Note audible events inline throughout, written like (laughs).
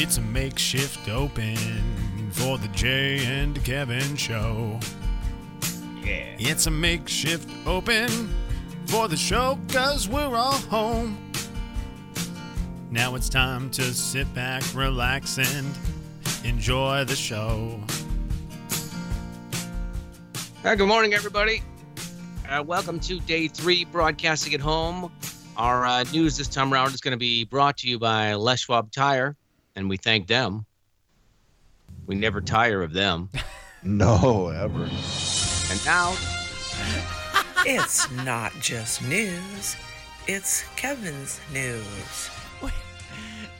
It's a makeshift open for the Jay and Kevin show. Yeah. It's a makeshift open for the show cause we're all home. Now it's time to sit back, relax, and enjoy the show. Uh, good morning, everybody. Uh, welcome to day three, broadcasting at home. Our uh, news this time around is going to be brought to you by Les Schwab Tire, and we thank them. We never tire of them. (laughs) No, ever. And now, It's not just news, it's Kevin's news. (laughs)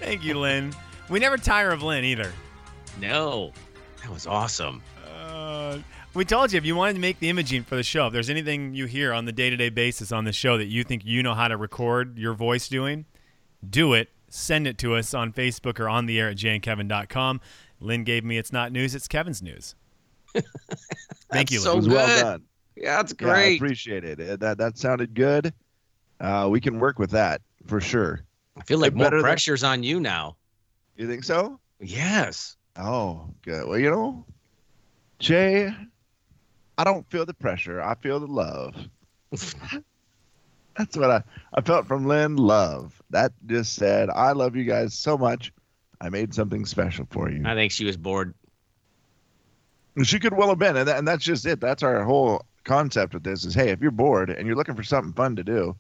Thank you, Lynn. We never tire of Lynn either. no, that was awesome. Uh, we told you if you wanted to make the imaging for the show, if there's anything you hear on the day to day basis on the show that you think you know how to record your voice doing, do it. Send it to us on Facebook or on the air at jankevin.com. Lynn gave me it's not news, it's Kevin's news. (laughs) Thank you, so it Lynn. was well good. done. Yeah, that's Yeah, I great. appreciate it. Uh, That that sounded good. Uh, we can work with that for sure. I feel like more better than- pressure's on you now. You think so? Yes. Oh, good. Well, you know, Jay, I don't feel the pressure. I feel the love. (laughs) That's what I, I felt from Lynn. Love. That just said, I love you guys so much. I made something special for you. I think she was bored. She could well have been, and, that, and that's just it. That's our whole concept with this: is hey, if you're bored and you're looking for something fun to do,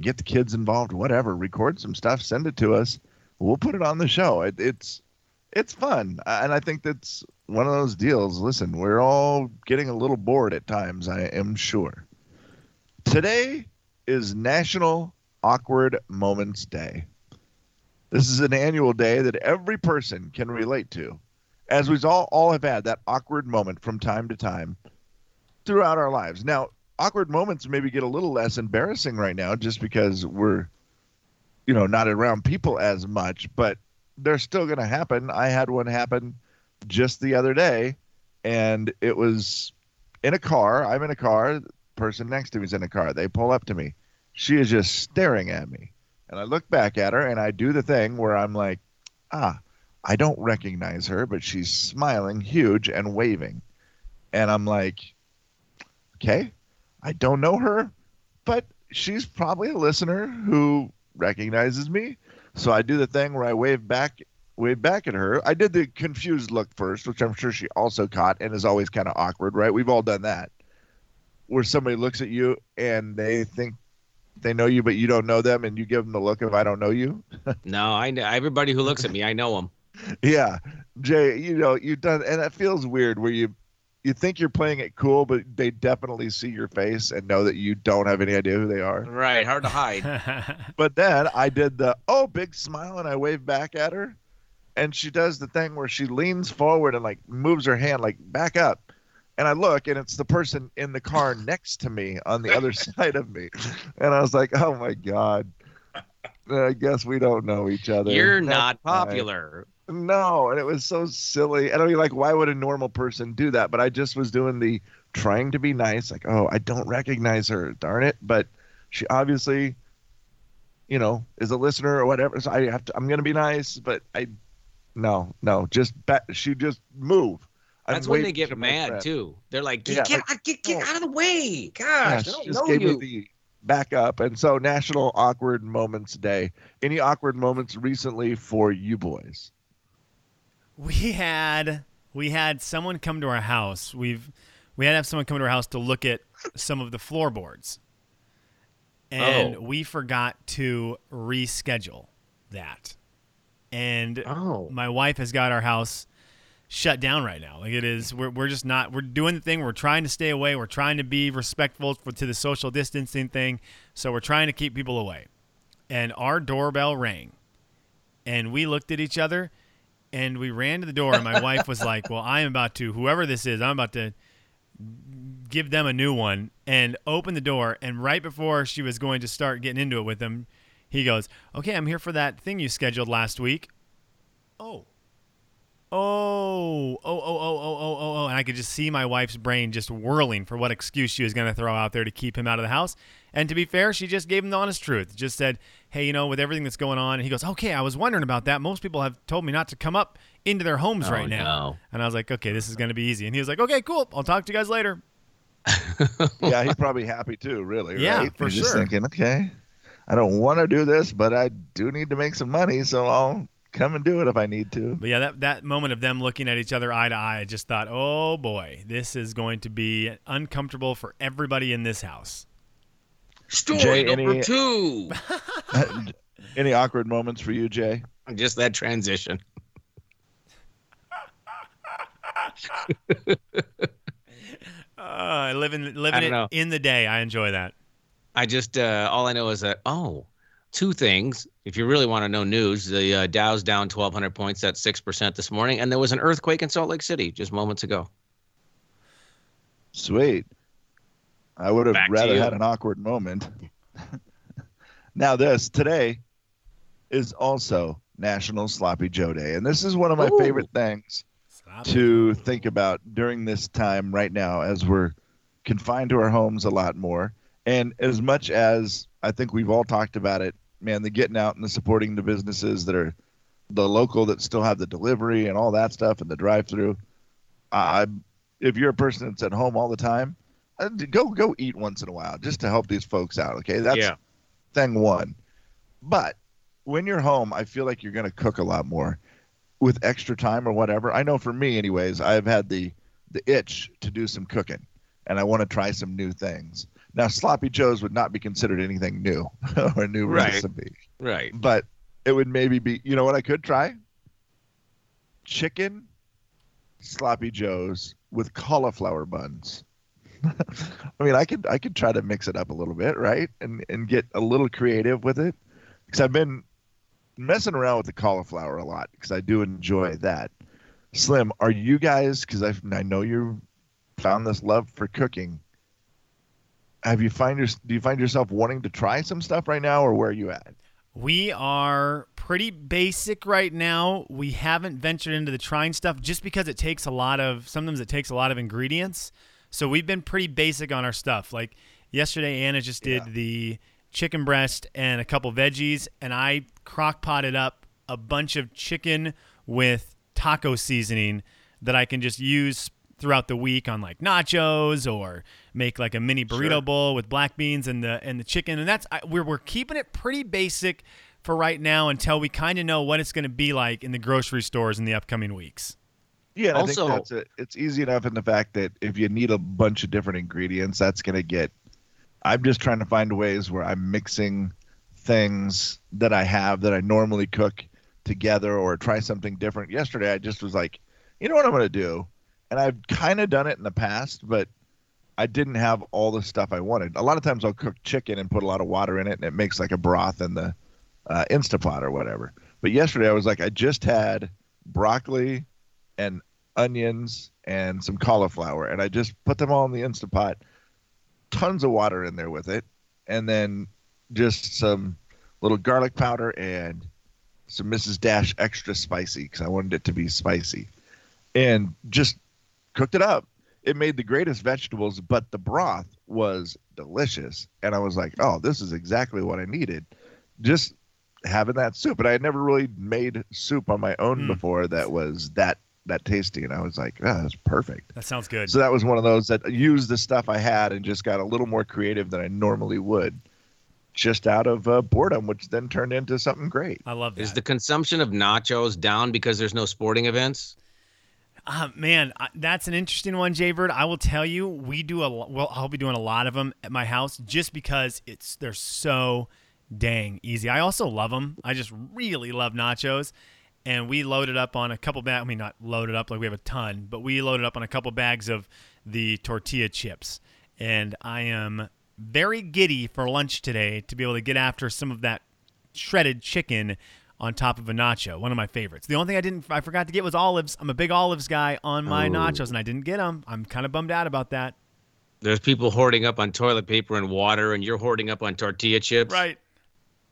get the kids involved, whatever. Record some stuff, send it to us. We'll put it on the show. It, it's it's fun, and I think that's one of those deals. Listen, we're all getting a little bored at times. I am sure. Today is National Awkward Moments Day. This is an annual day that every person can relate to as we all, all have had that awkward moment from time to time throughout our lives. Now, awkward moments maybe get a little less embarrassing right now just because we're, you know, not around people as much, but they're still going to happen. I had one happen just the other day, and it was in a car. I'm in a car. Person next to me is in a car. They pull up to me. She is just staring at me. And I look back at her and I do the thing where I'm like, ah, I don't recognize her, but she's smiling huge and waving. And I'm like, okay, I don't know her, but she's probably a listener who recognizes me. So I do the thing where I wave back wave back at her. I did the confused look first, which I'm sure she also caught and is always kind of awkward, right? We've all done that. Where somebody looks at you and they think they know you, but you don't know them, and you give them the look of I don't know you. (laughs) No, I know everybody who looks at me. I know them. Yeah, Jay, you know you've done, and it feels weird where you you think you're playing it cool, but they definitely see your face and know that you don't have any idea who they are. Right, hard to hide. (laughs) But then I did the oh big smile and I wave back at her, and she does the thing where she leans forward and like moves her hand like back up, and I look and it's the person in the car next to me on the other (laughs) side of me, and I was like, oh my god. I guess we don't know each other. You're That's not popular. No, and it was so silly. And I don't mean like why would a normal person do that? But I just was doing the trying to be nice, like, oh, I don't recognize her, darn it. But she obviously, you know, is a listener or whatever. So I have to I'm gonna be nice, but I no, no, just bet she just move. I'm That's when they get mad friend. too. They're like, Yeah, get, get, like, get, get oh. out of the way. Yeah, Gosh, I don't just know gave you. me the back up. And so National Awkward Moments Day. Any awkward moments recently for you boys? we had we had someone come to our house. We've we had to have someone come to our house to look at some of the floorboards. And Oh. we forgot to reschedule that. And Oh. my wife has got our house shut down right now. Like it is we're we're just not we're doing the thing, we're trying to stay away, we're trying to be respectful for, to the social distancing thing. So we're trying to keep people away. And our doorbell rang. And we looked at each other and we ran to the door and my (laughs) wife was like well i am about to whoever this is i'm about to give them a new one and open the door and right before she was going to start getting into it with him he goes okay i'm here for that thing you scheduled last week oh oh, oh, oh, oh, oh, oh, oh, oh. And I could just see my wife's brain just whirling for what excuse she was going to throw out there to keep him out of the house. And to be fair, she just gave him the honest truth. Just said, hey, you know, with everything that's going on. And he goes, okay, I was wondering about that. Most people have told me not to come up into their homes Oh, right now. no. And I was like, okay, this is going to be easy. And he was like, okay, cool. I'll talk to you guys later. (laughs) yeah, he's probably happy too, really. Yeah, right? for He's just sure. thinking, okay, I don't want to do this, but I do need to make some money, so I'll come and do it if I need to. But yeah, that, that moment of them looking at each other eye to eye, I just thought, oh boy, this is going to be uncomfortable for everybody in this house. Story Jay, number any- two. (laughs) Any awkward moments for you, Jay? Just that transition. (laughs) Uh, living I living it know. in the day. I enjoy that. I just uh, all I know is that oh, two things. If you really want to know news, the uh, Dow's down 1,200 points. That's six percent this morning, and there was an earthquake in Salt Lake City just moments ago. Sweet. I would have Back rather had an awkward moment. (laughs) now, this today is also National Sloppy Joe Day, and this is one of my Ooh. favorite things Stop. to think about during this time right now as we're confined to our homes a lot more. And as much as I think we've all talked about it, man, the getting out and the supporting the businesses that are the local that still have the delivery and all that stuff and the drive through. I, if you're a person that's at home all the time, uh, go go eat once in a while just to help these folks out. Okay, that's yeah, thing one. But when you're home, I feel like you're going to cook a lot more with extra time or whatever. I know for me, anyways, I've had the the itch to do some cooking, and I want to try some new things. Now, sloppy joes would not be considered anything new (laughs) or a new Right. recipe, right. but it would maybe be. You know what I could try? Chicken sloppy joes with cauliflower buns. (laughs) I mean, I could I could try to mix it up a little bit, right, and and get a little creative with it, because I've been messing around with the cauliflower a lot because I do enjoy that. Slim, are you guys? Because I I know you found this love for cooking. Have you find your do you find yourself wanting to try some stuff right now, or where are you at? We are pretty basic right now. We haven't ventured into the trying stuff just because it takes a lot of sometimes it takes a lot of ingredients. So we've been pretty basic on our stuff. Like yesterday Anna just did Yeah. the chicken breast and a couple veggies and I crock potted up a bunch of chicken with taco seasoning that I can just use throughout the week on like nachos or make like a mini burrito Sure. bowl with black beans and the and the chicken and that's I, we're we're keeping it pretty basic for right now until we kind of know what it's going to be like in the grocery stores in the upcoming weeks. Yeah, and Also- I think that's it. It's easy enough in the fact that if you need a bunch of different ingredients, that's going to get. I'm just trying to find ways where I'm mixing things that I have that I normally cook together or try something different. Yesterday, I just was like, you know what I'm going to do? And I've kind of done it in the past, but I didn't have all the stuff I wanted. A lot of times I'll cook chicken and put a lot of water in it, and it makes like a broth in the uh, Instapot or whatever. But yesterday, I was like, I just had broccoli and onions and some cauliflower, and I just put them all in the Instapot. Tons of water in there with it, and then just some little garlic powder and some Mrs. Dash extra spicy because I wanted it to be spicy, and just cooked it up. It made the greatest vegetables, but the broth was delicious, and I was like, "Oh, this is exactly what I needed." Just having that soup, and I had never really made soup on my own Mm. before that was that that tasty, and I was like, "Oh, that's perfect." That sounds good. So that was one of those that used the stuff I had and just got a little more creative than I normally would, just out of uh, boredom, which then turned into something great. I love that. Is the consumption of nachos down because there's no sporting events? Uh, man, that's an interesting one, Jaybird. I will tell you, we do a well. I'll be doing a lot of them at my house just because it's they're so dang easy. I also love them. I just really love nachos, and we loaded up on a couple bags. I mean, not loaded up like we have a ton, but we loaded up on a couple bags of the tortilla chips, and I am very giddy for lunch today to be able to get after some of that shredded chicken on top of a nacho. One of my favorites. The only thing I didn't, I forgot to get was olives. I'm a big olives guy on my Ooh. nachos, and I didn't get them. I'm kind of bummed out about that. There's people hoarding up on toilet paper and water, and you're hoarding up on tortilla chips. Right.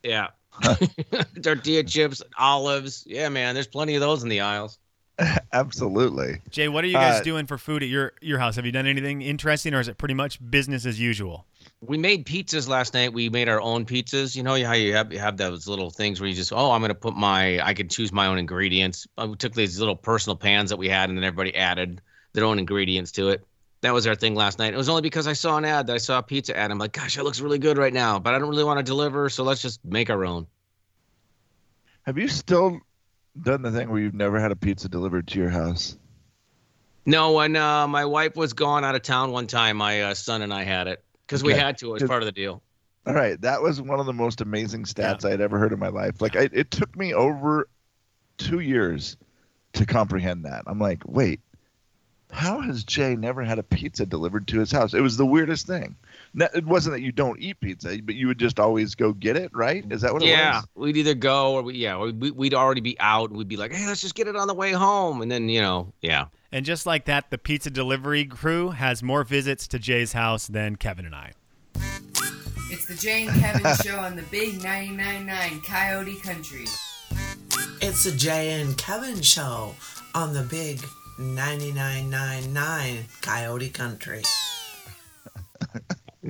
Yeah. (laughs) tortilla chips, olives. Yeah, man. There's plenty of those in the aisles. (laughs) Absolutely. Jay, what are you guys Uh, doing for food at your your house? Have you done anything interesting, or is it pretty much business as usual? We made pizzas last night. We made our own pizzas. You know how you have you have those little things where you just oh I'm gonna put my I could choose my own ingredients. Uh, We took these little personal pans that we had and then everybody added their own ingredients to it. That was our thing last night. It was only because I saw an ad that I saw a pizza ad. I'm like, gosh, that looks really good right now, but I don't really want to deliver, so let's just make our own. Have you still done the thing where you've never had a pizza delivered to your house? No, when uh, my wife was gone out of town one time, my uh, son and I had it because we had to. It was part of the deal. All right, that was one of the most amazing stats I had ever heard in my life. Like, I, it took me over two years to comprehend that. I'm like, wait, how has Jay never had a pizza delivered to his house? It was the weirdest thing. It wasn't that you don't eat pizza, but you would just always go get it, right? Is that what it was? Yeah, we'd either go or we, yeah, we, we'd already be out. We'd be like, hey, let's just get it on the way home, and then you know, yeah. And just like that, the pizza delivery crew has more visits to Jay's house than Kevin and I. It's the Jay and Kevin (laughs) show on the big 99.9 Coyote Country. It's the Jay and Kevin show on the big 9999 Coyote Country.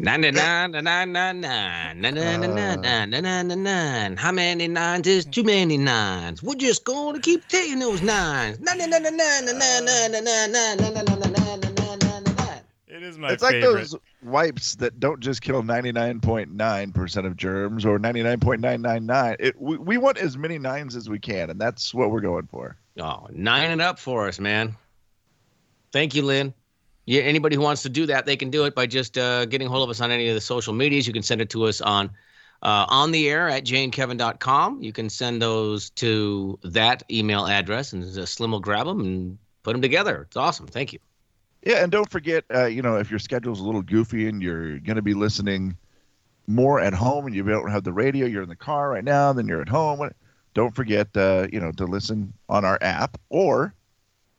Nine nine nine nine nine nine nine nine nine nine nine nine nine nine. How many nines is too many nines? We're just gonna keep taking those nines. Nine nine nine nine nine nine nine nine nine nine nine nine nine nine nine nine nine. It is my it's like those wipes that don't just kill 99.9% of germs or 99.999. It, we, we want as many nines as we can, and that's what we're going for. Oh, nine it up for us, man. Thank you, Lynn. Yeah, anybody who wants to do that, they can do it by just uh, getting hold of us on any of the social medias. You can send it to us on uh, on the air at janekevin.com. You can send those to that email address, and Slim will grab them and put them together. It's awesome. Thank you. Yeah, and don't forget, uh, you know, if your schedule's a little goofy and you're going to be listening more at home and you don't have the radio, you're in the car right now, then you're at home. Don't forget, uh, you know, to listen on our app or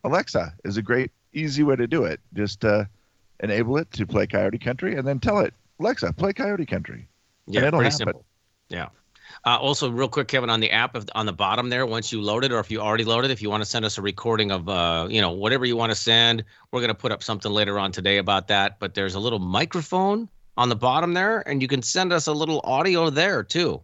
Alexa is a great, easy way to do it. Just uh, enable it to play Coyote Country and then tell it, Alexa, play Coyote Country. Yeah, it'll pretty happen. simple. Yeah. Uh, also, real quick, Kevin, on the app, if, on the bottom there, once you load it, or if you already loaded, if you want to send us a recording of, uh, you know, whatever you want to send, we're going to put up something later on today about that. But there's a little microphone on the bottom there, and you can send us a little audio there too.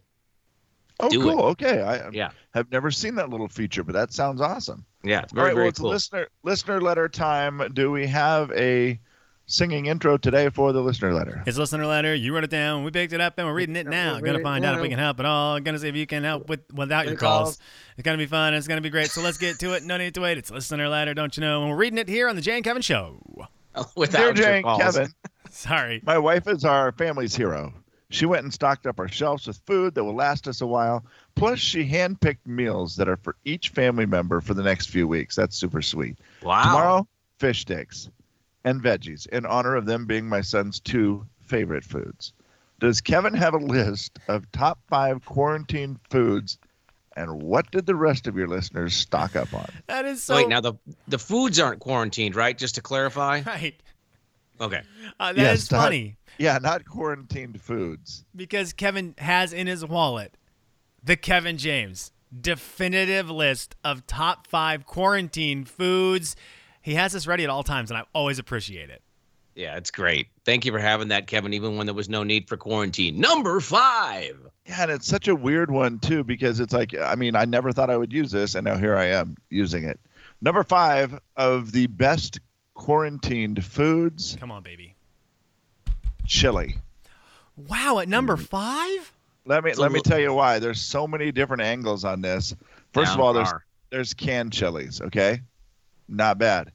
Oh, Do cool. it. Okay. I um, Yeah. have never seen that little feature, but that sounds awesome. Yeah, it's All very, right, very well, it's cool. listener listener letter time. Do we have a singing intro today for the listener letter? It's listener letter. You wrote it down. We picked it up and we're reading it now. read Gonna find out if we can help at all. Gonna see if you can help with without your Any calls. calls? It's gonna be fun. It's gonna be great. So let's get to it. No need to wait. It's listener letter, don't you know? And we're reading it here on the Jay and Kevin Show. (laughs) Without Dear your Jane, calls. Kevin, (laughs) Sorry. my wife is our family's hero. She went and stocked up our shelves with food that will last us a while. Plus, she handpicked meals that are for each family member for the next few weeks. That's super sweet. Wow. Tomorrow, fish sticks and veggies in honor of them being my son's two favorite foods. Does Kevin have a list of top five quarantine foods? And what did the rest of your listeners stock up on? That is so Wait, now the the foods aren't quarantined, right? Just to clarify. right. Okay. Uh, that is Yes, not- funny Yeah, not quarantined foods. because Kevin has in his wallet the Kevin James definitive list of top five quarantine foods. He has this ready at all times, and I always appreciate it. Yeah, it's great. Thank you for having that, Kevin. Even when there was no need for quarantine. Number five. Yeah, and it's such a weird one too because it's like I mean I never thought I would use this, and now here I am using it. Number five of the best quarantined foods: Come on, baby. Chili. Wow, at number five? Let me It's let me li- tell you why. There's so many different angles on this. First of all, there's far. there's canned chilies. Okay, not bad.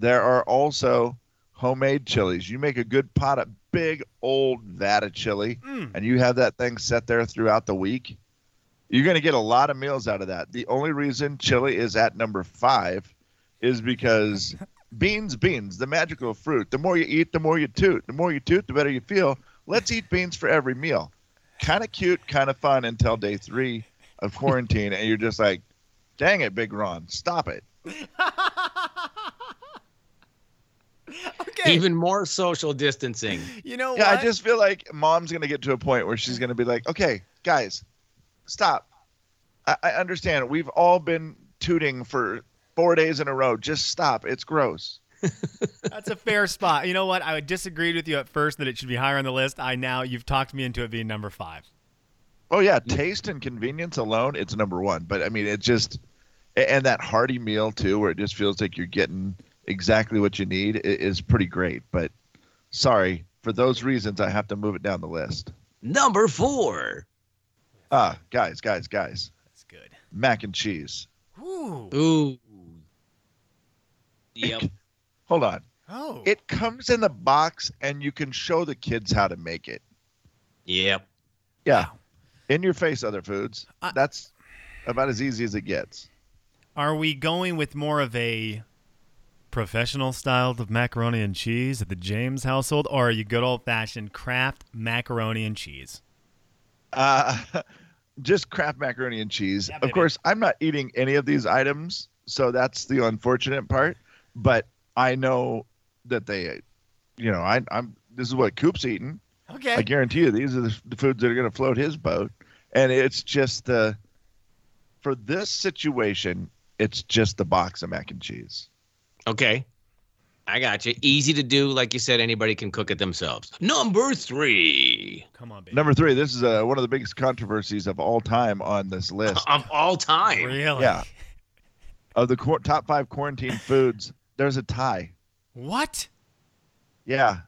There are also homemade chilies. You make a good pot of big old vat of chili, Mm. and you have that thing set there throughout the week. You're going to get a lot of meals out of that. The only reason chili is at number five is because beans, beans, the magical fruit. The more you eat, the more you toot. The more you toot, the better you feel. Let's eat beans for every meal. Kind of cute, kind of fun until day three of quarantine, and you're just like, dang it, Big Ron, stop it. (laughs) Okay. Even more social distancing. you know Yeah, what? I just feel like mom's going to get to a point where she's going to be like, okay, guys, stop. I, I understand. We've all been tooting for four days in a row. Just stop. It's gross. (laughs) That's a fair spot. You know what? I disagreed with you at first that it should be higher on the list. I now you've talked me into it being number five. Oh yeah, taste and convenience alone, it's number one. But I mean, it just and that hearty meal too, where it just feels like you're getting exactly what you need, is pretty great. But sorry, for those reasons, I have to move it down the list. Number four. Ah, guys, guys, guys, That's good. mac and cheese. Ooh. Ooh. Yep. (laughs) Hold on, Oh. it comes in the box, and you can show the kids how to make it. Yep. Yeah, in your face, other foods. I- That's about as easy as it gets. Are we going with more of a professional style of macaroni and cheese at the James household, or are you good old fashioned Kraft macaroni and cheese? Uh, (laughs) just Kraft macaroni and cheese. Yeah, of course, I'm not eating any of these items, so that's the unfortunate part. But I know that they, you know, I, I'm. This is what Coop's eating. Okay. I guarantee you, these are the, the foods that are going to float his boat. And it's just the, for this situation, it's just the box of mac and cheese. Okay. I got you. Easy to do. Like you said, anybody can cook it themselves. Number three Come on, baby. Number three, this is uh, one of the biggest controversies of all time on this list. of all time. Really? Yeah. of the qu- top five quarantine foods, there's a tie. What? Yeah,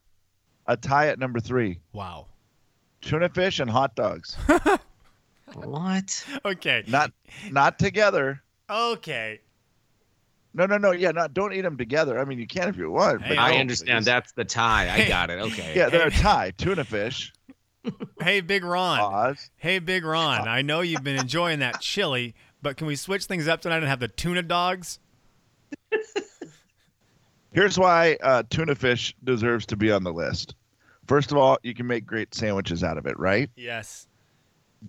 a tie at number three: Wow. tuna fish and hot dogs. (laughs) What? Okay. Not, not together. Okay. No, no, no. Yeah, not. Don't eat them together. I mean, you can if you want. Hey, but I oh, understand. please. That's the tie. I got it. Okay. Yeah, they're a tie. Tuna fish. Hey, Big Ron. Pause. Hey, Big Ron. I know you've been enjoying that chili, but can we switch things up tonight and have the tuna dogs? (laughs) Here's why uh, tuna fish deserves to be on the list. First of all, you can make great sandwiches out of it, right? Yes.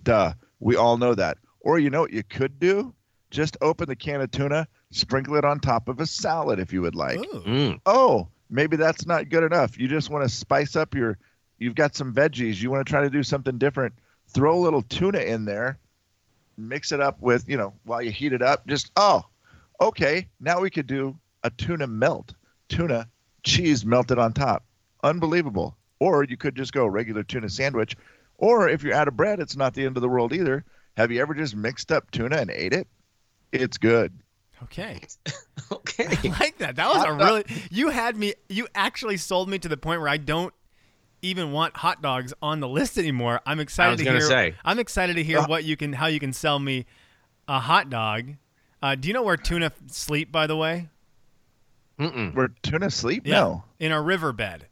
Duh. We all know that. Or you know what you could do? Just open the can of tuna, sprinkle it on top of a salad if you would like. Ooh. Mm. Oh, maybe that's not good enough. You just want to spice up your you've got some veggies, you want to try to do something different. Throw a little tuna in there, mix it up with, you know, while you heat it up, just oh, okay, now we could do a tuna melt. Tuna cheese melted on top. Unbelievable. Or you could just go regular tuna sandwich. Or if you're out of bread, it's not the end of the world either. Have you ever just mixed up tuna and ate it? It's good. Okay. (laughs) Okay. I like that. That was a dog- really you had me you actually sold me to the point where I don't even want hot dogs on the list anymore. I'm excited was to hear say. I'm excited to hear Uh, what you can how you can sell me a hot dog. Uh, do you know where tuna sleep by the way? Mm-mm. Where tuna sleep? No. In a riverbed.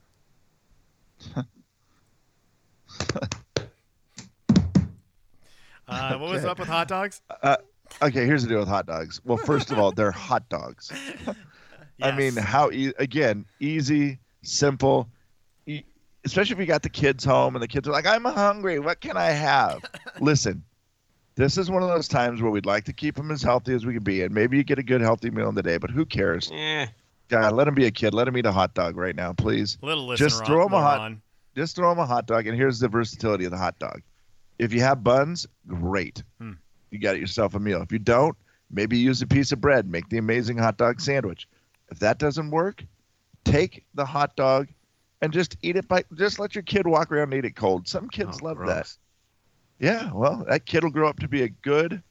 (laughs) Uh, what was Okay. up with hot dogs? Okay, here's the deal with hot dogs. Well, first of all, they're hot dogs. (laughs) I mean, how e- again, easy, simple. E- especially if you got the kids home and the kids are like, "I'm hungry. What can I have?" (laughs) Listen, this is one of those times where we'd like to keep them as healthy as we can be, and maybe you get a good healthy meal in the day. But who cares? Eh. God, let him be a kid. Let him eat a hot dog right now, please. little listener just throw 'em a hot- Ron. Just throw him a hot dog, and here's the versatility of the hot dog. If you have buns, great. Hmm. You got yourself a meal. If you don't, maybe use a piece of bread. Make the amazing hot dog sandwich. If that doesn't work, take the hot dog and just eat it by. Just let your kid walk around and eat it cold. Some kids Oh, love that. Yeah, well, that kid will grow up to be a good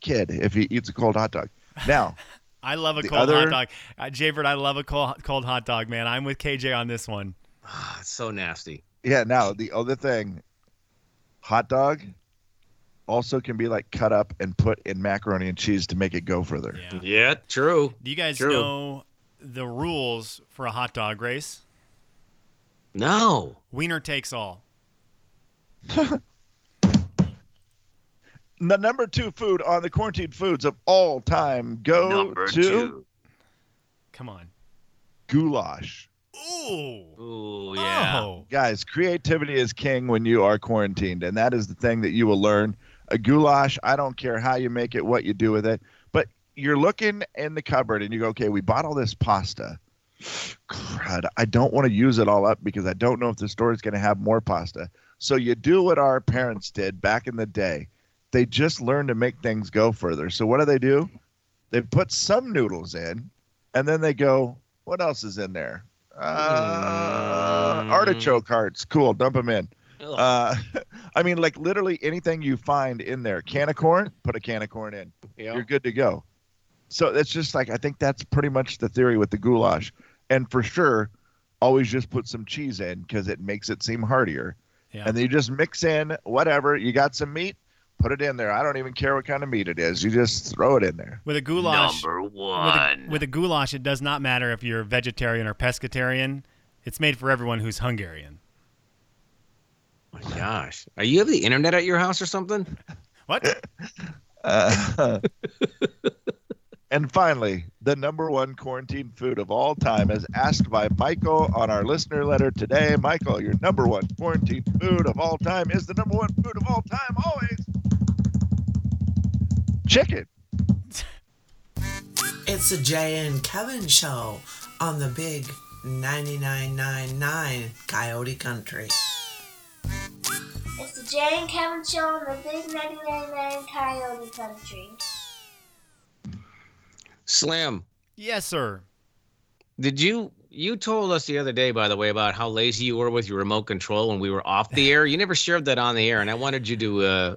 kid if he eats a cold hot dog. Now, (laughs) I love a The cold hot dog. Uh, Jaybird, I love a cold, cold hot dog, man. I'm with KJ on this one. Ah, it's so nasty. yeah, now the other thing, hot dog also can be like cut up and put in macaroni and cheese to make it go further. Yeah. Yeah, true. Do you guys True. know the rules for a hot dog race? No. Wiener takes all. (laughs) The number two food on the quarantine foods of all time go Number to two. Come on. goulash. Ooh. Ooh, oh. yeah. Oh. Guys, creativity is king when you are quarantined, and that is the thing that you will learn. A goulash, I don't care how you make it, what you do with it, but you're looking in the cupboard and you go, okay, we bought all this pasta. Crud, I don't want to use it all up because I don't know if the store is going to have more pasta. So you do what our parents did back in the day. They just learned to make things go further. So what do they do? They put some noodles in, and then they go, "What else is in there? Uh, Mm. Artichoke hearts. Cool. Dump them in." Uh, (laughs) I mean, like literally anything you find in there. Can of corn, put a can of corn in. Yeah. You're good to go. So it's just like I think that's pretty much the theory with the goulash, and for sure, always just put some cheese in because it makes it seem heartier. Yeah. And then you just mix in whatever you got some meat, put it in there. I don't even care what kind of meat it is. You just throw it in there. With a goulash, Number with a, one. with a goulash, it does not matter if you're vegetarian or pescatarian. It's made for everyone who's Hungarian. Oh my gosh. Are you have the internet at your house or something? What? (laughs) Uh, and finally, the number one quarantine food of all time, as asked by Michael on our listener letter today. Michael, your number one quarantine food of all time is the number one food of all time, always chicken. (laughs) It's the Jay and Kevin show on the big 9999 Coyote Country. It's the Jay and Kevin Show on the Big 99.9 Coyote Country. Slim, yes, sir. did you you told us the other day, by the way, about how lazy you were with your remote control when we were off the air? You never shared that on the air, and I wanted you to uh,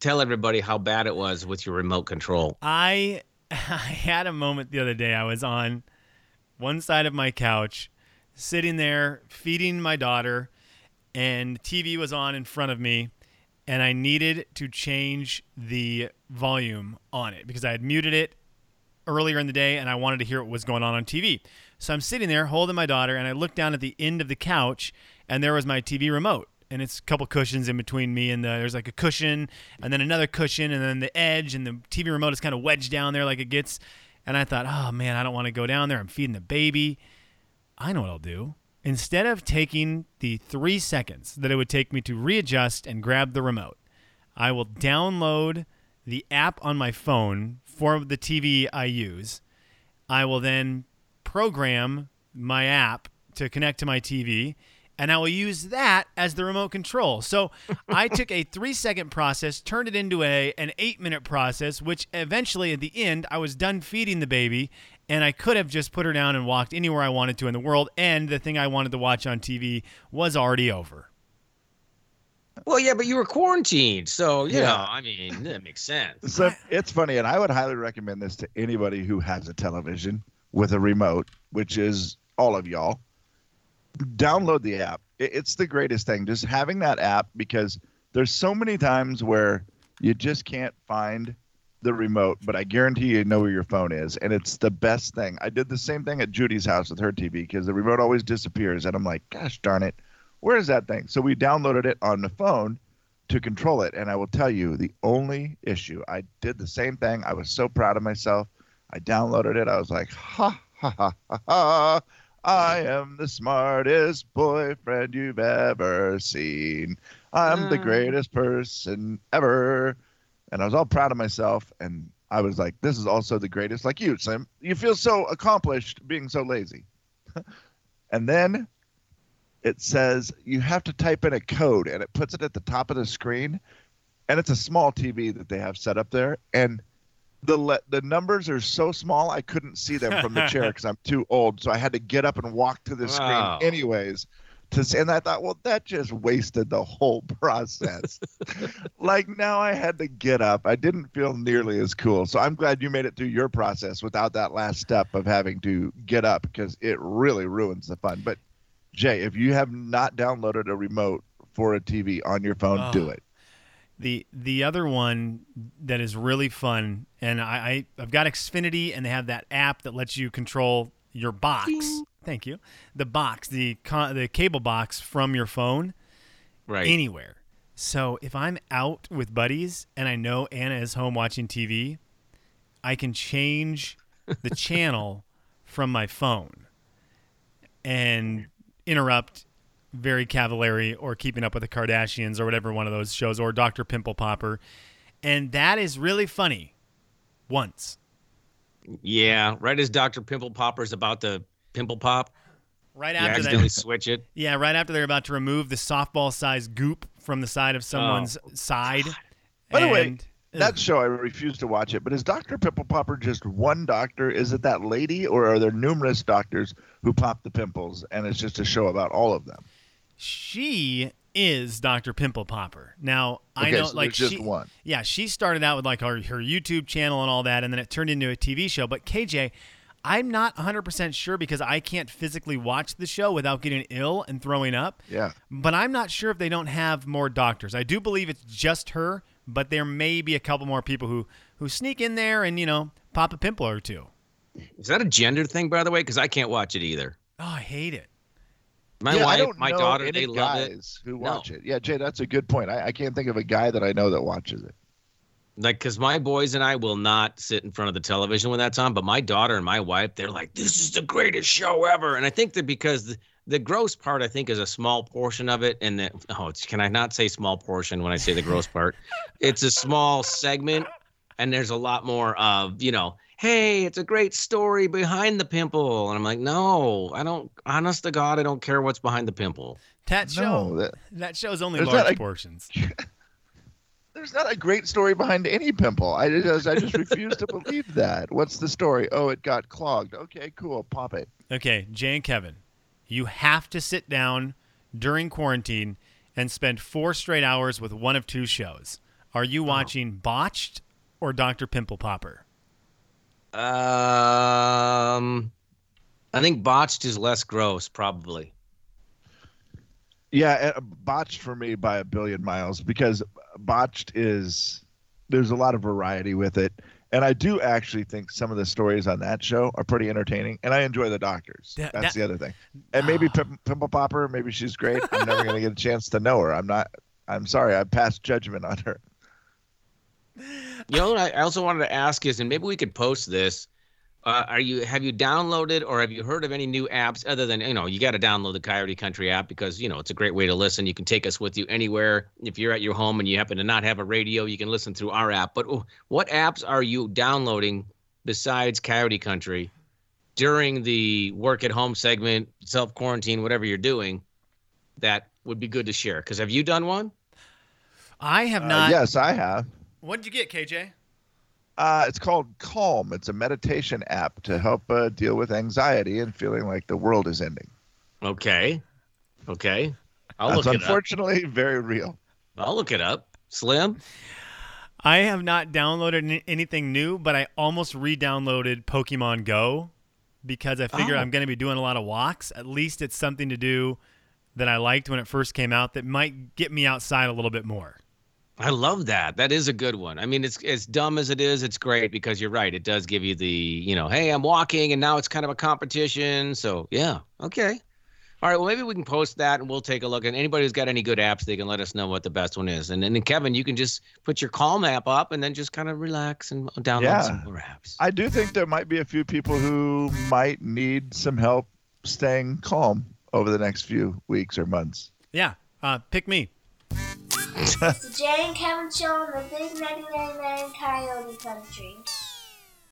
tell everybody how bad it was with your remote control. I (laughs) I had a moment the other day. I was on one side of my couch, sitting there feeding my daughter, and TV was on in front of me, and I needed to change the volume on it because I had muted it earlier in the day and I wanted to hear what was going on on TV. So I'm sitting there holding my daughter and I look down at the end of the couch and there was my TV remote. And it's a couple cushions in between me and the, there's like a cushion and then another cushion and then the edge and the TV remote is kind of wedged down there like it gets. And I thought, oh man, I don't want to go down there. I'm feeding the baby. I know what I'll do. Instead of taking the three seconds that it would take me to readjust and grab the remote, I will download the app on my phone for the TV I use. I will then program my app to connect to my TV, and I will use that as the remote control. So I (laughs) took a three second process, turned it into a an eight minute process, which eventually at the end I was done feeding the baby, and I could have just put her down and walked anywhere I wanted to in the world, and the thing I wanted to watch on TV was already over. Well, yeah, but you were quarantined, so you Yeah. know, I mean, that makes sense. (laughs) So it's funny, and I would highly recommend this to anybody who has a television with a remote, which is all of y'all. Download the app. It's the greatest thing. Just having that app because there's so many times where you just can't find the remote, but I guarantee you know where your phone is, and it's the best thing. I did the same thing at Judy's house with her TV because the remote always disappears, and I'm like, gosh darn it, where is that thing? So we downloaded it on the phone to control it. And I will tell you, the only issue, I did the same thing. I was so proud of myself. I downloaded it. I was like, ha, ha, ha, ha, ha. I am the smartest boyfriend you've ever seen. I'm the Mm. greatest person ever. And I was all proud of myself. And I was like, this is also the greatest, like you, Slim. You feel so accomplished being so lazy. (laughs) and then it says you have to type in a code and it puts it at the top of the screen and it's a small tv that they have set up there and the le- the numbers are so small i couldn't see them from the chair (laughs) because i'm too old so i had to get up and walk to the Wow. screen anyways to see, and i thought well that just wasted the whole (laughs) process like now i had to get up i didn't feel nearly as cool so i'm glad you made it through your process without that last step of having to get up because it really ruins the fun but Jay, if you have not downloaded a remote for a TV on your phone, Oh. do it. The the other one that is really fun, and I, I I've got Xfinity, and they have that app that lets you control your box. Thank you. The box, the con- the cable box from your phone Right. anywhere. So if I'm out with buddies and I know Anna is home watching TV, I can change the (laughs) channel from my phone and interrupt very cavallari or keeping up with the Kardashians or whatever one of those shows or Dr. Pimple Popper. And that is really funny once. yeah. Right as Dr. Pimple Popper is about to pimple pop, Right you after accidentally that, switch it. (laughs) yeah, right after they're about to remove the softball sized goop from the side of oh, someone's side. By the way, And that show I refuse to watch it. But is Doctor Pimple Popper just one doctor? Is it that lady, or are there numerous doctors who pop the pimples, and it's just a show about all of them? She is Dr. Pimple Popper. Now I Okay, know, so like she, one. Yeah, she started out with like her, her YouTube channel and all that, and then it turned into a TV show. But KJ, I'm not 100% sure because I can't physically watch the show without getting ill and throwing up. Yeah. But I'm not sure if they don't have more doctors. I do believe it's just her, but there may be a couple more people who who sneak in there and you know pop a pimple or two. Is that a gender thing, by the way? Because I can't watch it either. Oh, I hate it. My yeah, I wife, don't my know daughter, any they love it. guys who No. watch it. Yeah, Jay, that's a good point. I, I can't think of a guy that I know that watches it. Like, because my boys and I will not sit in front of the television when that's on, but my daughter and my wife, they're like, this is the greatest show ever. And I think that because the, the gross part, I think, is a small portion of it. And that, oh, it's, can I not say small portion when I say the gross (laughs) part? It's a small segment, and there's a lot more of, you know, hey, it's a great story behind the pimple. And I'm like, no, I don't, honest to God, I don't care what's behind the pimple. That show, No, that, that show's only large a- portions. (laughs) there's not a great story behind any pimple. I just, I just refuse to believe that. What's the story? Oh, it got clogged. Okay, cool. Pop it. Okay, Jay and Kevin, you have to sit down during quarantine and spend four straight hours with one of two shows. Are you watching Botched or Dr. Pimple Popper? Um, I think botched is less gross, probably. Yeah, uh, botched for me by a billion miles because botched is there's a lot of variety with it, and I do actually think some of the stories on that show are pretty entertaining, and I enjoy the doctors. That- That's that- the other thing, and maybe Pim- Pimple Popper, maybe she's great. I'm never gonna get a chance to know her. I'm not. I'm sorry. I passed judgment on her. You know what I I also wanted to ask is, and maybe we could post this. Uh, are you have you downloaded or have you heard of any new apps other than you know you got to download the Coyote Country app because you know it's a great way to listen. You can take us with you anywhere. If you're at your home and you happen to not have a radio, you can listen through our app. But oh, what apps are you downloading besides Coyote Country during the work at home segment, self quarantine, whatever you're doing? That would be good to share. Because have you done one? I have Uh, not. yes, I have. What did you get, KJ? Uh, it's called Calm. It's a meditation app to help uh, deal with anxiety and feeling like the world is ending. Okay, okay, I'll That's look it up. unfortunately (laughs) very real. I'll look it up. Slim. I have not downloaded any- anything new, but I almost re-downloaded Pokemon Go because I figured Oh. I'm going to be doing a lot of walks. At least it's something to do that I liked when it first came out that might get me outside a little bit more. I love that. That is a good one. I mean, it's as dumb as it is, it's great because you're right. It does give you the, you know, hey, I'm walking and now it's kind of a competition. So, yeah. Okay. All right. Well, maybe we can post that and we'll take a look. And anybody who's got any good apps, they can let us know what the best one is. And then, Kevin, you can just put your Calm app up and then just kind of relax and download Yeah. some more apps. I do think there might be a few people who might need some help staying calm over the next few weeks or months. Yeah, uh, pick me. Jay and Kevin Show on the Big 99.9 Coyote Country.